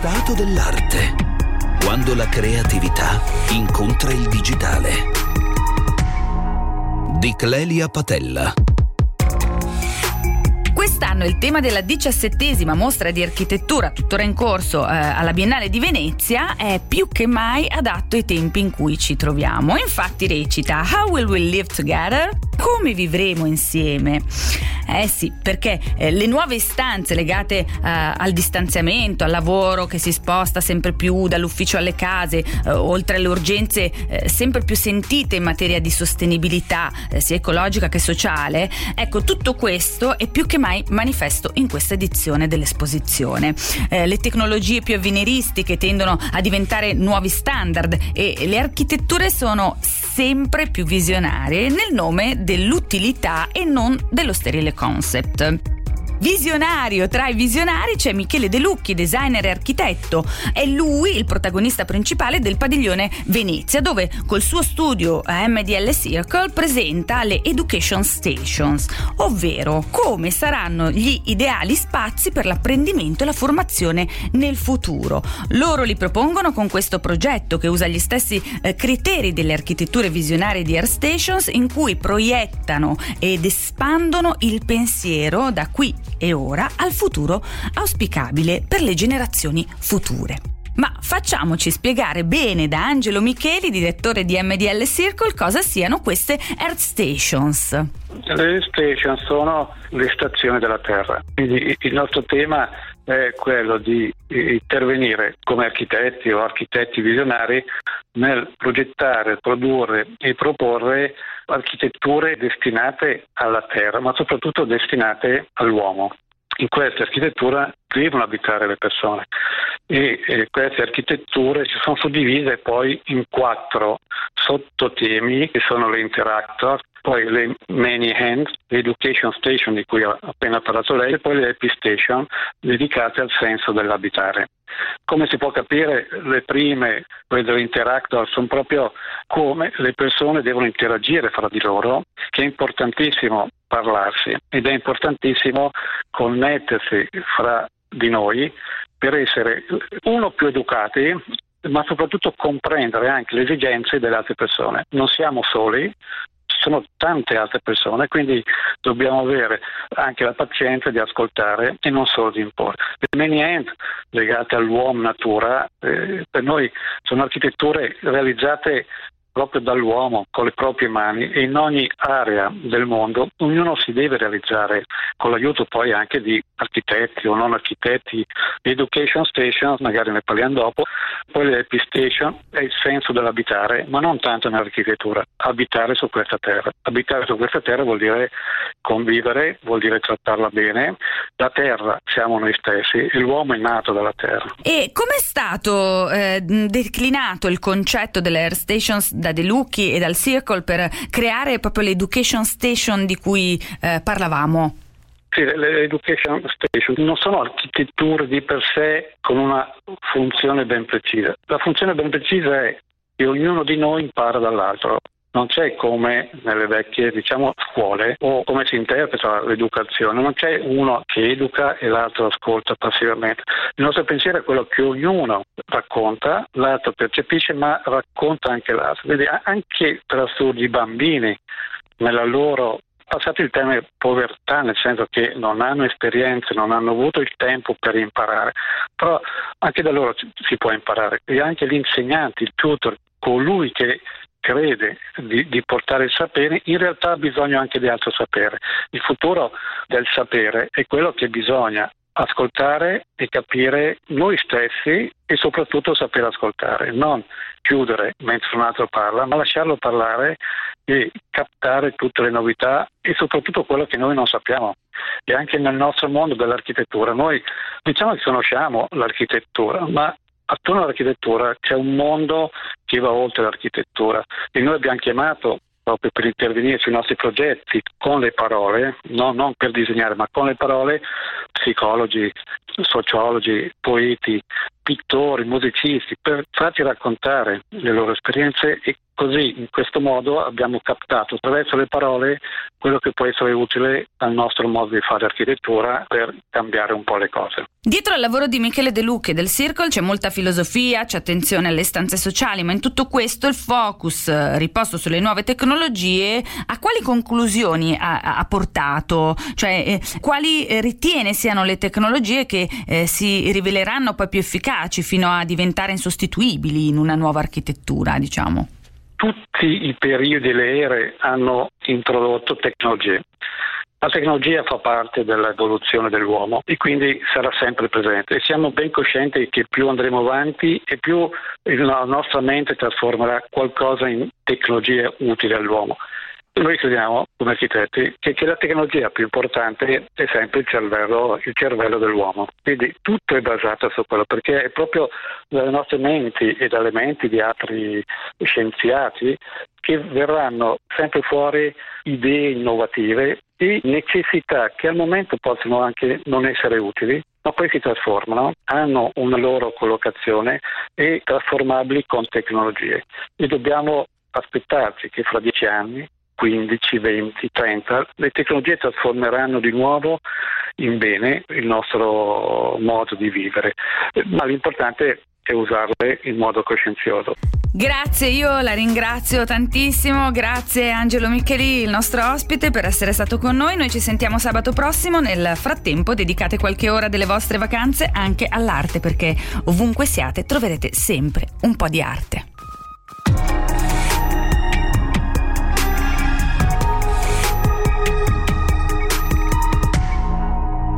stato dell'arte. Quando la creatività incontra il digitale. Di Clelia Patella. Quest'anno il tema della diciassettesima mostra di architettura, tuttora in corso eh, alla Biennale di Venezia, è più che mai adatto ai tempi in cui ci troviamo. Infatti recita How will we live together? Come vivremo insieme? Eh sì, perché eh, le nuove istanze legate eh, al distanziamento, al lavoro che si sposta sempre più dall'ufficio alle case, eh, oltre alle urgenze eh, sempre più sentite in materia di sostenibilità eh, sia ecologica che sociale, ecco tutto questo è più che mai manifesto in questa edizione dell'esposizione. le tecnologie più avveniristiche tendono a diventare nuovi standard e le architetture sono sempre più visionarie nel nome dell'utilità e non dello sterile concept. Visionario tra i visionari c'è Michele De Lucchi, designer e architetto. È lui il protagonista principale del padiglione Venezia, dove col suo studio MDL Circle presenta le Education Stations, ovvero come saranno gli ideali spazi per l'apprendimento e la formazione nel futuro. Loro li propongono con questo progetto che usa gli stessi eh, criteri delle architetture visionarie di Air Stations in cui proiettano ed espandono il pensiero da qui e ora al futuro auspicabile per le generazioni future. Ma facciamoci spiegare bene da Angelo Micheli, direttore di MDL Circle, cosa siano queste Earth Stations. Le Earth Stations sono le stazioni della Terra, quindi il nostro tema è quello di intervenire come architetti o architetti visionari nel progettare, produrre e proporre architetture destinate alla terra, ma soprattutto destinate all'uomo. In questa architettura devono abitare le persone e eh, queste architetture si sono suddivise poi in quattro sottotemi che sono le interactor, poi le many hands, l'education station di cui ha appena parlato lei e poi le happy station dedicate al senso dell'abitare. Come si può capire, le prime, quelle dell'interactor, sono proprio come le persone devono interagire fra di loro, che è importantissimo parlarsi ed è importantissimo connettersi fra di noi per essere uno più educati ma soprattutto comprendere anche le esigenze delle altre persone. Non siamo soli, ci sono tante altre persone, quindi dobbiamo avere anche la pazienza di ascoltare e non solo di imporre. Le many end legate all'uomo natura, eh, per noi sono architetture realizzate proprio dall'uomo con le proprie mani e in ogni area del mondo ognuno si deve realizzare con l'aiuto poi anche di architetti o non architetti, education station, magari ne parliamo dopo, poi le station è il senso dell'abitare, ma non tanto nell'architettura, abitare su questa terra. Abitare su questa terra vuol dire convivere, vuol dire trattarla bene. La terra siamo noi stessi l'uomo è nato dalla terra. E com'è stato eh, declinato il concetto delle air stations da De Lucchi e dal Circle per creare proprio l'education station di cui eh, parlavamo? Sì, le education station non sono architetture di per sé con una funzione ben precisa. La funzione ben precisa è che ognuno di noi impara dall'altro. Non c'è come nelle vecchie diciamo, scuole o come si interpreta l'educazione, non c'è uno che educa e l'altro ascolta passivamente. Il nostro pensiero è quello che ognuno racconta, l'altro percepisce, ma racconta anche l'altro. Quindi anche per assurdi i bambini nella loro passato il tema povertà, nel senso che non hanno esperienze, non hanno avuto il tempo per imparare, però anche da loro si può imparare e anche gli insegnanti, il tutor, colui che crede di, di, portare il sapere, in realtà ha bisogno anche di altro sapere. Il futuro del sapere è quello che bisogna ascoltare e capire noi stessi e soprattutto sapere ascoltare, non chiudere mentre un altro parla, ma lasciarlo parlare e captare tutte le novità e soprattutto quello che noi non sappiamo. E anche nel nostro mondo dell'architettura, noi diciamo che conosciamo l'architettura, ma attorno all'architettura c'è un mondo che va oltre l'architettura e noi abbiamo chiamato proprio per intervenire sui nostri progetti con le parole, no, non per disegnare, ma con le parole, psicologi, sociologi, poeti, pittori, musicisti, per farci raccontare le loro esperienze e Così, in questo modo, abbiamo captato attraverso le parole quello che può essere utile al nostro modo di fare architettura per cambiare un po' le cose. Dietro al lavoro di Michele De e del Circle c'è molta filosofia, c'è attenzione alle stanze sociali, ma in tutto questo il focus eh, riposto sulle nuove tecnologie a quali conclusioni ha, ha portato? Cioè, eh, quali eh, ritiene siano le tecnologie che eh, si riveleranno poi più efficaci fino a diventare insostituibili in una nuova architettura, diciamo? tutti i periodi e le ere hanno introdotto tecnologie. La tecnologia fa parte dell'evoluzione dell'uomo e quindi sarà sempre presente e siamo ben coscienti che più andremo avanti e più la nostra mente trasformerà qualcosa in tecnologia utile all'uomo. Noi crediamo, come architetti, che, che, la tecnologia più importante è sempre il cervello, il cervello, dell'uomo. Quindi tutto è basato su quello, perché è proprio dalle nostre menti e dalle menti di altri scienziati che verranno sempre fuori idee innovative e necessità che al momento possono anche non essere utili, ma poi si trasformano, hanno una loro collocazione e trasformabili con tecnologie. E dobbiamo aspettarci che fra dieci anni 15, 20, 30, le tecnologie trasformeranno di nuovo in bene il nostro modo di vivere, ma l'importante è usarle in modo coscienzioso. Grazie, io la ringrazio tantissimo, grazie Angelo Micheli, il nostro ospite, per essere stato con noi. Noi ci sentiamo sabato prossimo, nel frattempo dedicate qualche ora delle vostre vacanze anche all'arte perché ovunque siate troverete sempre un po' di arte.